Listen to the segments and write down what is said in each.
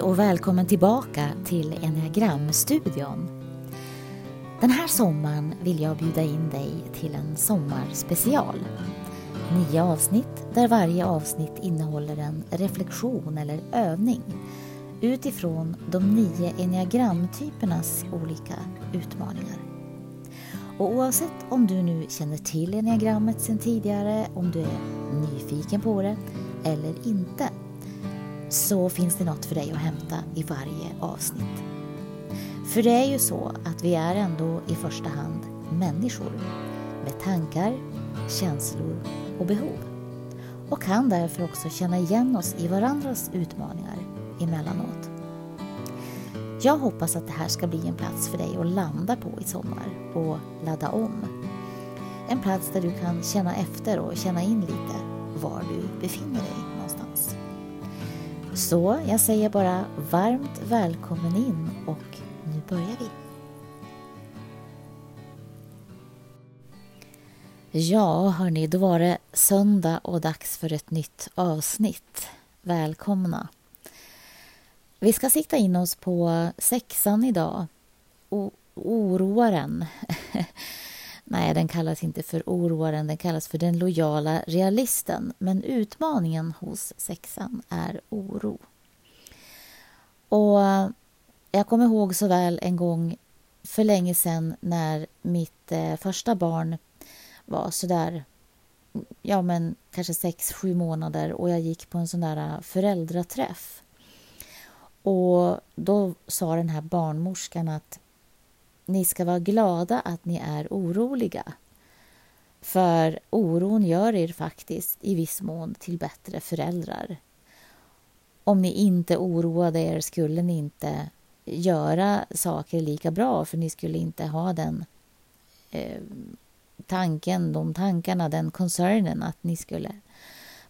Hej och välkommen tillbaka till Enneagramstudion. Den här sommaren vill jag bjuda in dig till en sommarspecial. Nio avsnitt där varje avsnitt innehåller en reflektion eller övning utifrån de nio enneagramtypernas olika utmaningar. Och oavsett om du nu känner till enneagrammet sedan tidigare, om du är nyfiken på det eller inte så finns det något för dig att hämta i varje avsnitt. För det är ju så att vi är ändå i första hand människor med tankar, känslor och behov och kan därför också känna igen oss i varandras utmaningar emellanåt. Jag hoppas att det här ska bli en plats för dig att landa på i sommar och ladda om. En plats där du kan känna efter och känna in lite var du befinner dig. Så jag säger bara varmt välkommen in och nu börjar vi. Ja, hörni, då var det söndag och dags för ett nytt avsnitt. Välkomna! Vi ska sikta in oss på sexan idag. O oroaren. Nej, den kallas inte för oroaren, den kallas för den lojala realisten. Men utmaningen hos sexan är oro. Och jag kommer ihåg så väl en gång för länge sedan när mitt eh, första barn var sådär, ja men kanske sex, sju månader och jag gick på en sån där eh, föräldraträff. Och då sa den här barnmorskan att ni ska vara glada att ni är oroliga. För oron gör er faktiskt i viss mån till bättre föräldrar. Om ni inte oroade er skulle ni inte göra saker lika bra för ni skulle inte ha den eh, tanken, de tankarna, den koncernen att ni skulle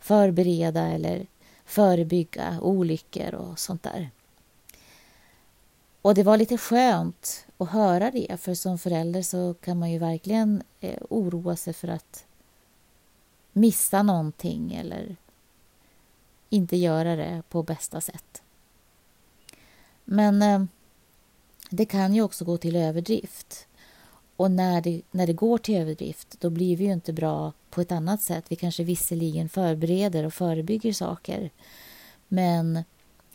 förbereda eller förebygga olyckor och sånt där. Och det var lite skönt att höra det, för som förälder så kan man ju verkligen eh, oroa sig för att missa någonting eller inte göra det på bästa sätt. Men eh, det kan ju också gå till överdrift. Och när det, när det går till överdrift, då blir vi ju inte bra på ett annat sätt. Vi kanske visserligen förbereder och förebygger saker, men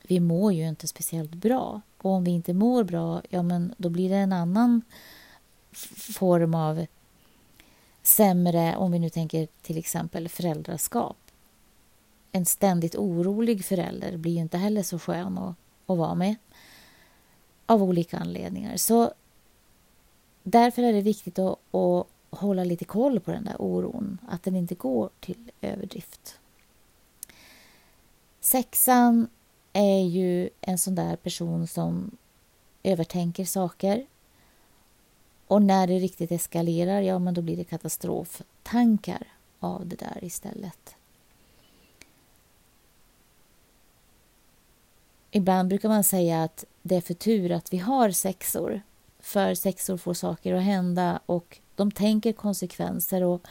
vi mår ju inte speciellt bra. Och om vi inte mår bra, ja men då blir det en annan form av sämre, om vi nu tänker till exempel föräldraskap. En ständigt orolig förälder blir ju inte heller så skön att, att vara med av olika anledningar. Så därför är det viktigt att, att hålla lite koll på den där oron, att den inte går till överdrift. Sexan är ju en sån där person som övertänker saker. Och när det riktigt eskalerar, ja men då blir det katastroftankar av det där istället. Ibland brukar man säga att det är för tur att vi har sexor. För sexor får saker att hända och de tänker konsekvenser och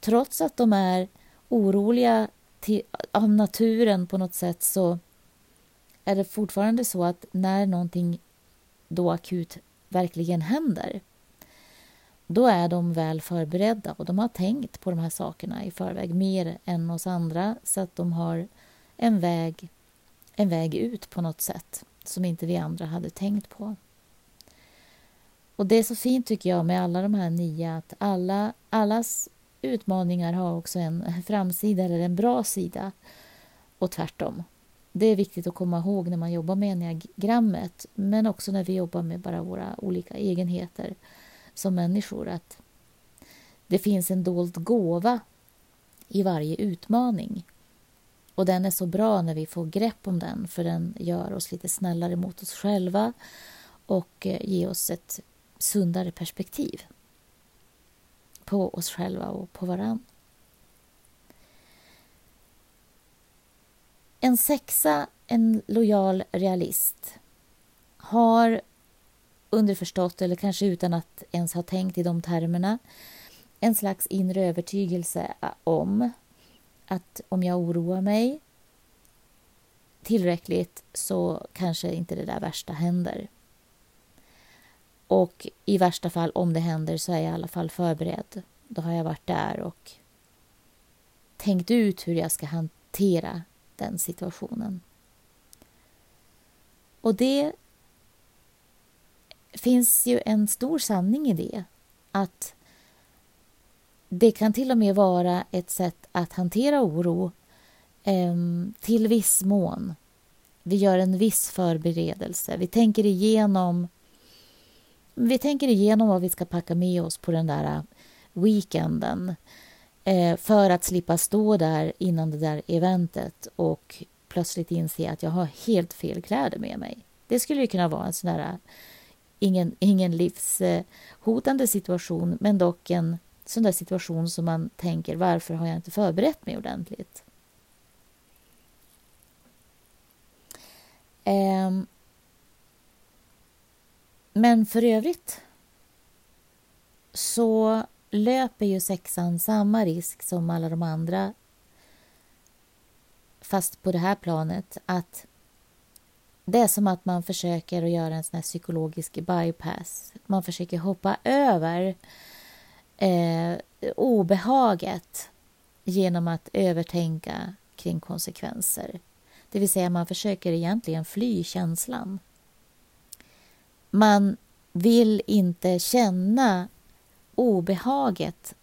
trots att de är oroliga till, av naturen på något sätt så är det fortfarande så att när någonting då akut verkligen händer då är de väl förberedda och de har tänkt på de här sakerna i förväg mer än oss andra så att de har en väg, en väg ut på något sätt som inte vi andra hade tänkt på. Och det är så fint tycker jag med alla de här nio att alla, allas utmaningar har också en framsida eller en bra sida och tvärtom. Det är viktigt att komma ihåg när man jobbar med enneagrammet men också när vi jobbar med bara våra olika egenheter som människor att det finns en dold gåva i varje utmaning. Och den är så bra när vi får grepp om den för den gör oss lite snällare mot oss själva och eh, ger oss ett sundare perspektiv på oss själva och på varandra. En sexa, en lojal realist, har underförstått, eller kanske utan att ens ha tänkt i de termerna, en slags inre övertygelse om att om jag oroar mig tillräckligt så kanske inte det där värsta händer. Och i värsta fall, om det händer, så är jag i alla fall förberedd. Då har jag varit där och tänkt ut hur jag ska hantera den situationen. Och det finns ju en stor sanning i det. Att det kan till och med vara ett sätt att hantera oro eh, till viss mån. Vi gör en viss förberedelse. Vi tänker igenom vi tänker igenom vad vi ska packa med oss på den där äh, weekenden eh, för att slippa stå där innan det där eventet och plötsligt inse att jag har helt fel kläder med mig. Det skulle ju kunna vara en sån där ingen, ingen livshotande situation men dock en sån där situation som man tänker varför har jag inte förberett mig ordentligt? Eh, men för övrigt så löper ju sexan samma risk som alla de andra fast på det här planet att det är som att man försöker att göra en sån här psykologisk bypass. Man försöker hoppa över eh, obehaget genom att övertänka kring konsekvenser. Det vill säga man försöker egentligen fly känslan. Man vill inte känna obehaget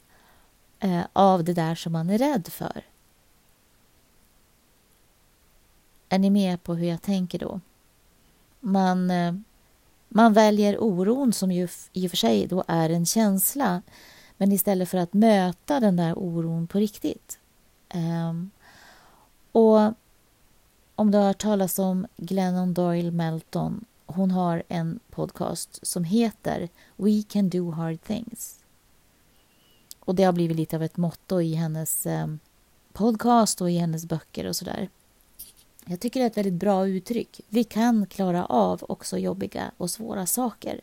eh, av det där som man är rädd för. Är ni med på hur jag tänker då? Man, eh, man väljer oron som ju i och för sig då är en känsla men istället för att möta den där oron på riktigt. Ehm, och om du har hört talas om Glennon Doyle Melton hon har en podcast som heter We can do hard things. Och det har blivit lite av ett motto i hennes eh, podcast och i hennes böcker och sådär. Jag tycker det är ett väldigt bra uttryck. Vi kan klara av också jobbiga och svåra saker.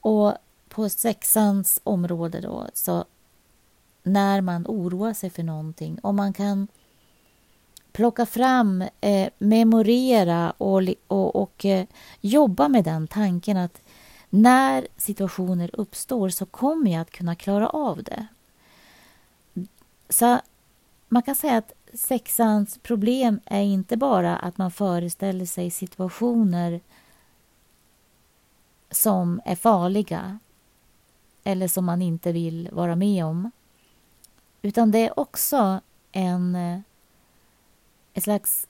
Och på sexans område då, så när man oroar sig för någonting, om man kan plocka fram, eh, memorera och, och, och eh, jobba med den tanken att när situationer uppstår så kommer jag att kunna klara av det. Så man kan säga att sexans problem är inte bara att man föreställer sig situationer som är farliga eller som man inte vill vara med om. Utan det är också en ett slags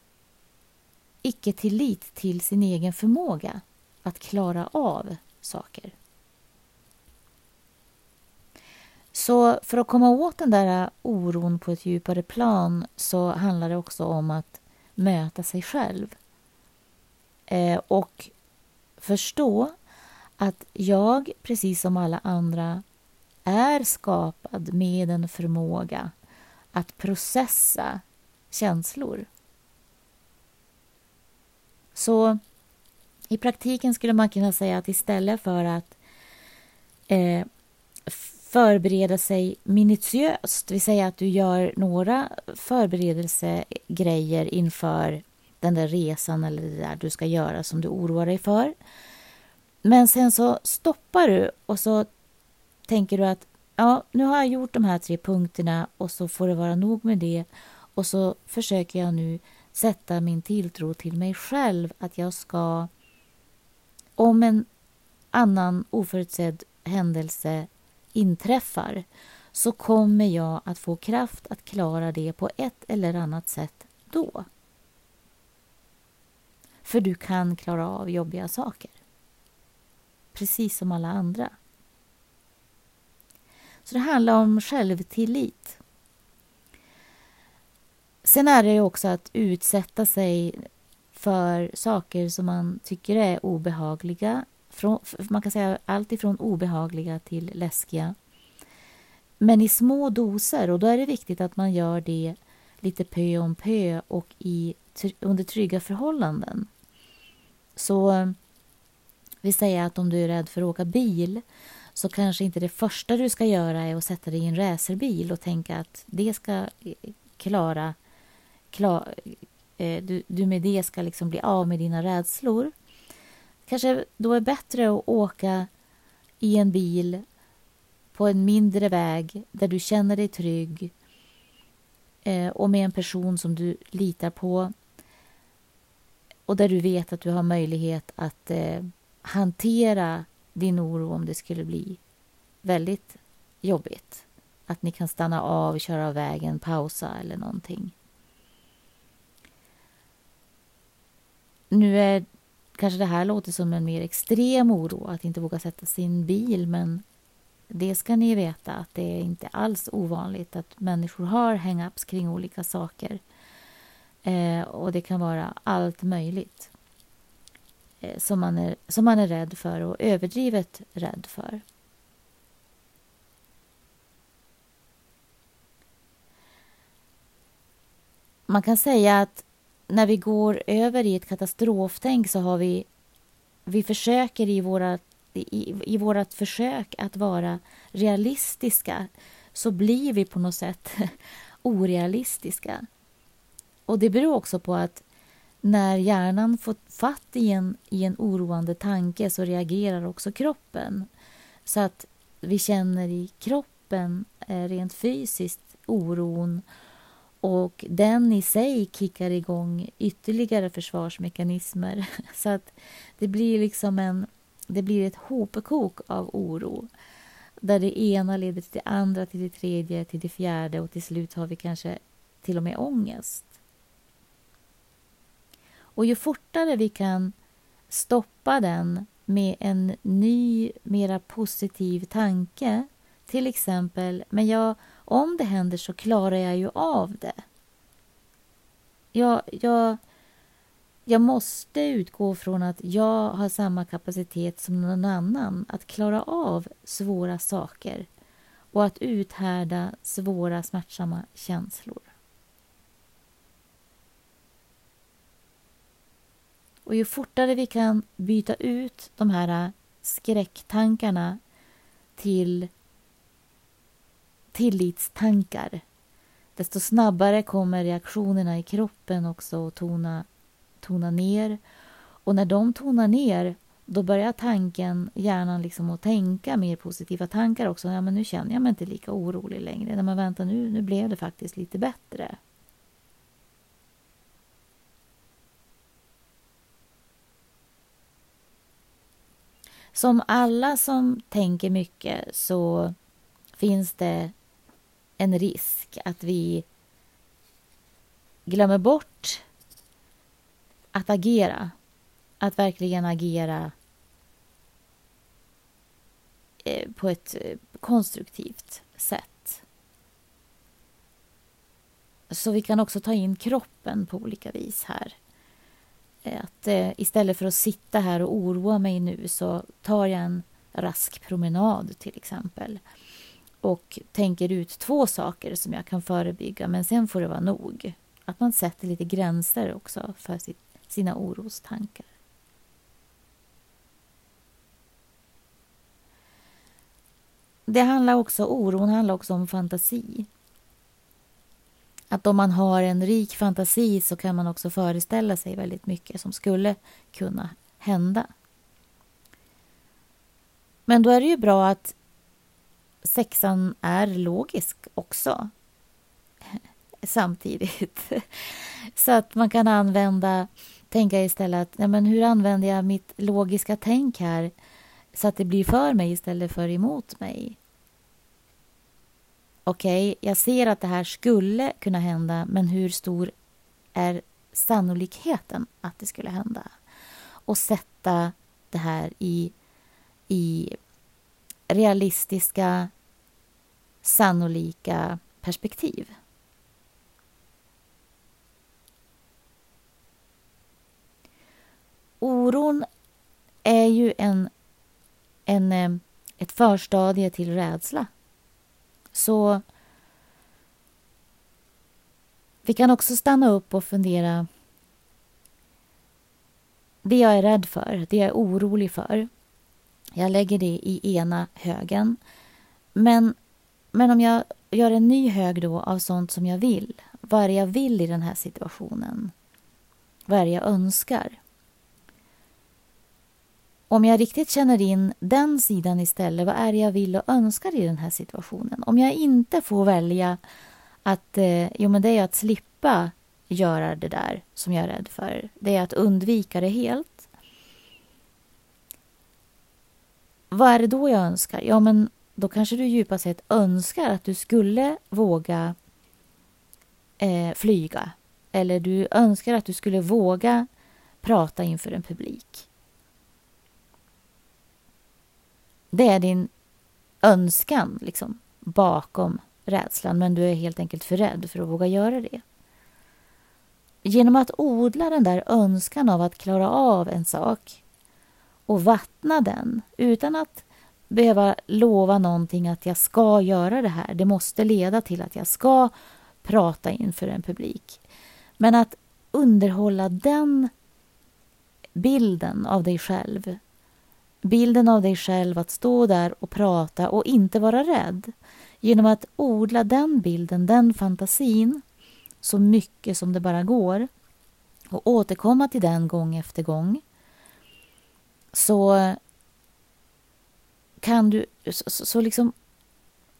icke-tillit till sin egen förmåga att klara av saker. Så för att komma åt den där äh, oron på ett djupare plan så handlar det också om att möta sig själv. Eh, och förstå att jag, precis som alla andra, är skapad med en förmåga att processa känslor. Så i praktiken skulle man kunna säga att istället för att eh, förbereda sig minutiöst, det vill säga att du gör några förberedelsegrejer inför den där resan eller det där du ska göra som du oroar dig för. Men sen så stoppar du och så tänker du att ja, nu har jag gjort de här tre punkterna och så får det vara nog med det och så försöker jag nu sätta min tilltro till mig själv att jag ska om en annan oförutsedd händelse inträffar så kommer jag att få kraft att klara det på ett eller annat sätt då. För du kan klara av jobbiga saker. Precis som alla andra. Så det handlar om självtillit. Sen är det också att utsätta sig för saker som man tycker är obehagliga. Från, man kan säga allt ifrån obehagliga till läskiga. Men i små doser och då är det viktigt att man gör det lite pö om pö och i, under trygga förhållanden. Så vi säger att om du är rädd för att åka bil så kanske inte det första du ska göra är att sätta dig i en racerbil och tänka att det ska klara klar, Eh, du, du med det ska liksom bli av med dina rädslor. Kanske då är bättre att åka i en bil på en mindre väg där du känner dig trygg eh, och med en person som du litar på och där du vet att du har möjlighet att eh, hantera din oro om det skulle bli väldigt jobbigt. Att ni kan stanna av, köra av vägen, pausa eller någonting. Nu är kanske det här låter som en mer extrem oro, att inte våga sätta sin bil, men det ska ni veta att det är inte alls ovanligt att människor har hang-ups kring olika saker. Eh, och det kan vara allt möjligt eh, som, man är, som man är rädd för och överdrivet rädd för. Man kan säga att när vi går över i ett katastroftänk så har vi vi försöker i våra i, i vårt försök att vara realistiska så blir vi på något sätt orealistiska. Och det beror också på att när hjärnan får fatt i en, i en oroande tanke så reagerar också kroppen. Så att vi känner i kroppen eh, rent fysiskt oron och den i sig kickar igång ytterligare försvarsmekanismer. Så att det blir liksom en, det blir ett hopkok av oro. Där det ena leder till det andra, till det tredje, till det fjärde och till slut har vi kanske till och med ångest. Och ju fortare vi kan stoppa den med en ny, mera positiv tanke till exempel, men jag, om det händer så klarar jag ju av det. Jag, jag, jag måste utgå från att jag har samma kapacitet som någon annan att klara av svåra saker och att uthärda svåra smärtsamma känslor. Och ju fortare vi kan byta ut de här skräcktankarna till tillitstankar desto snabbare kommer reaktionerna i kroppen också att tona, tona ner. Och när de tonar ner då börjar tanken, hjärnan liksom att tänka mer positiva tankar också. Ja, men nu känner jag mig inte lika orolig längre. Nej, men vänta nu, nu blev det faktiskt lite bättre. Som alla som tänker mycket så finns det en risk att vi glömmer bort att agera. Att verkligen agera eh, på ett eh, konstruktivt sätt. Så vi kan också ta in kroppen på olika vis här. Eh, att istället för att sitta här och oroa mig nu så tar jag en rask promenad till exempel och tänker ut två saker som jag kan förebygga men sen får det vara nog. Att man sätter lite gränser också för sitt, sina orostankar. Det handlar också, oron handlar också om fantasi. Att om man har en rik fantasi så kan man också föreställa sig väldigt mycket som skulle kunna hända. Men då är det ju bra att sexan är logisk också samtidigt. Så att man kan använda, tänka istället att ja, men hur använder jag mitt logiska tänk här så att det blir för mig istället för emot mig. Okej, okay, jag ser att det här skulle kunna hända, men hur stor är sannolikheten att det skulle hända? Och sätta det här i, i realistiska, sannolika perspektiv. Oron är ju en, en, eh, ett förstadie till rädsla. Så vi kan också stanna upp och fundera. Det jag är rädd för, det jag är orolig för. Jag lägger det i ena högen. Men, men om jag gör en ny hög då av sånt som jag vill. Vad är det jag vill i den här situationen? Vad är det jag önskar? Om jag riktigt känner in den sidan istället, vad är det jag vill och önskar i den här situationen? Om jag inte får välja att eh, jo, men det är att slippa göra det där som jag är rädd för. Det är att undvika det helt. Vad är det då jag önskar? Ja, men då kanske du djupast sett önskar att du skulle våga eh, flyga. Eller du önskar att du skulle våga prata inför en publik. Det är din önskan liksom, bakom rädslan, men du är helt enkelt för rädd för att våga göra det. Genom att odla den där önskan av att klara av en sak och vattna den utan att behöva lova någonting att jag ska göra det här. Det måste leda till att jag ska prata inför en publik. Men att underhålla den bilden av dig själv. Bilden av dig själv att stå där och prata och inte vara rädd. Genom att odla den bilden, den fantasin så mycket som det bara går och återkomma till den gång efter gång så kan du så, så liksom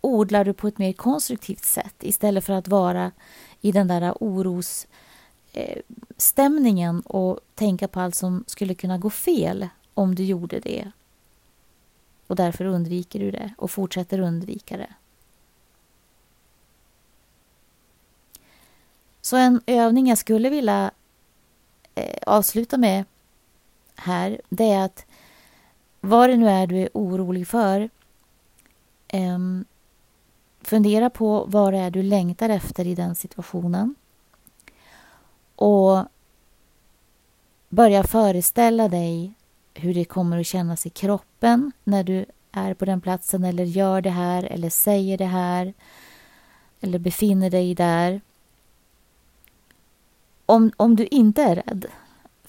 odlar du på ett mer konstruktivt sätt istället för att vara i den där orosstämningen eh, och tänka på allt som skulle kunna gå fel om du gjorde det. Och därför undviker du det och fortsätter undvika det. Så en övning jag skulle vilja eh, avsluta med här, det är att vad det nu är du är orolig för, eh, fundera på vad det är du längtar efter i den situationen. Och börja föreställa dig hur det kommer att kännas i kroppen när du är på den platsen eller gör det här eller säger det här eller befinner dig där. Om, om du inte är rädd,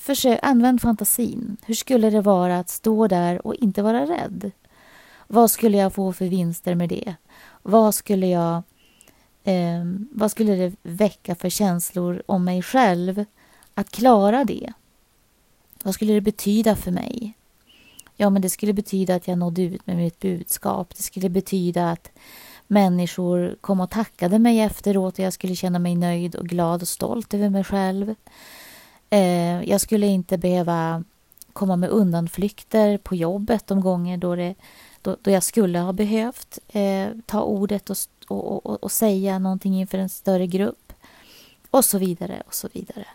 försök använd fantasin. Hur skulle det vara att stå där och inte vara rädd? Vad skulle jag få för vinster med det? Vad skulle jag eh, vad skulle det väcka för känslor om mig själv att klara det? Vad skulle det betyda för mig? Ja, men det skulle betyda att jag nådde ut med mitt budskap. Det skulle betyda att människor kom och tackade mig efteråt och jag skulle känna mig nöjd och glad och stolt över mig själv. Eh, jag skulle inte behöva komma med undanflykter på jobbet de gånger då, det, då, då jag skulle ha behövt eh, ta ordet och, och, och, och säga någonting inför en större grupp. Och så vidare och så vidare.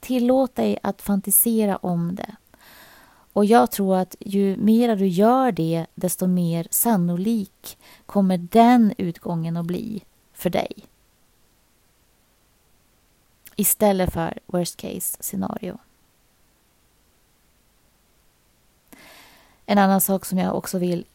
Tillåt dig att fantisera om det. Och jag tror att ju mer du gör det, desto mer sannolik kommer den utgången att bli för dig. Istället för worst case scenario. En annan sak som jag också vill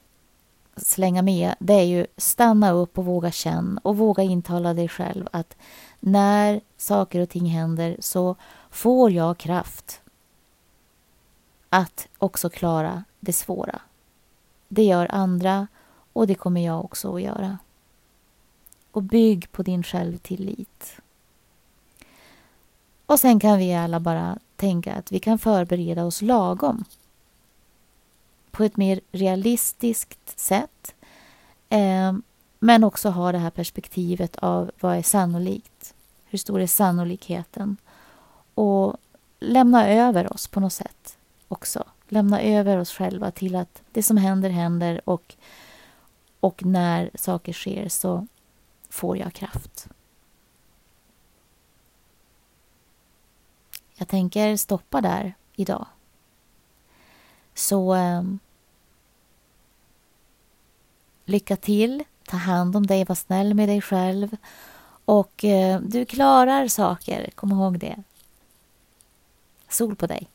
slänga med, det är ju stanna upp och våga känna och våga intala dig själv att när saker och ting händer så får jag kraft att också klara det svåra. Det gör andra och det kommer jag också att göra. Och bygg på din självtillit. Och sen kan vi alla bara tänka att vi kan förbereda oss lagom. På ett mer realistiskt sätt. Eh, men också ha det här perspektivet av vad är sannolikt? Hur stor är sannolikheten? Och lämna över oss på något sätt också. Lämna över oss själva till att det som händer händer och, och när saker sker så får jag kraft. Jag tänker stoppa där idag. Så eh, lycka till, ta hand om dig, var snäll med dig själv och eh, du klarar saker, kom ihåg det. Sol på dig.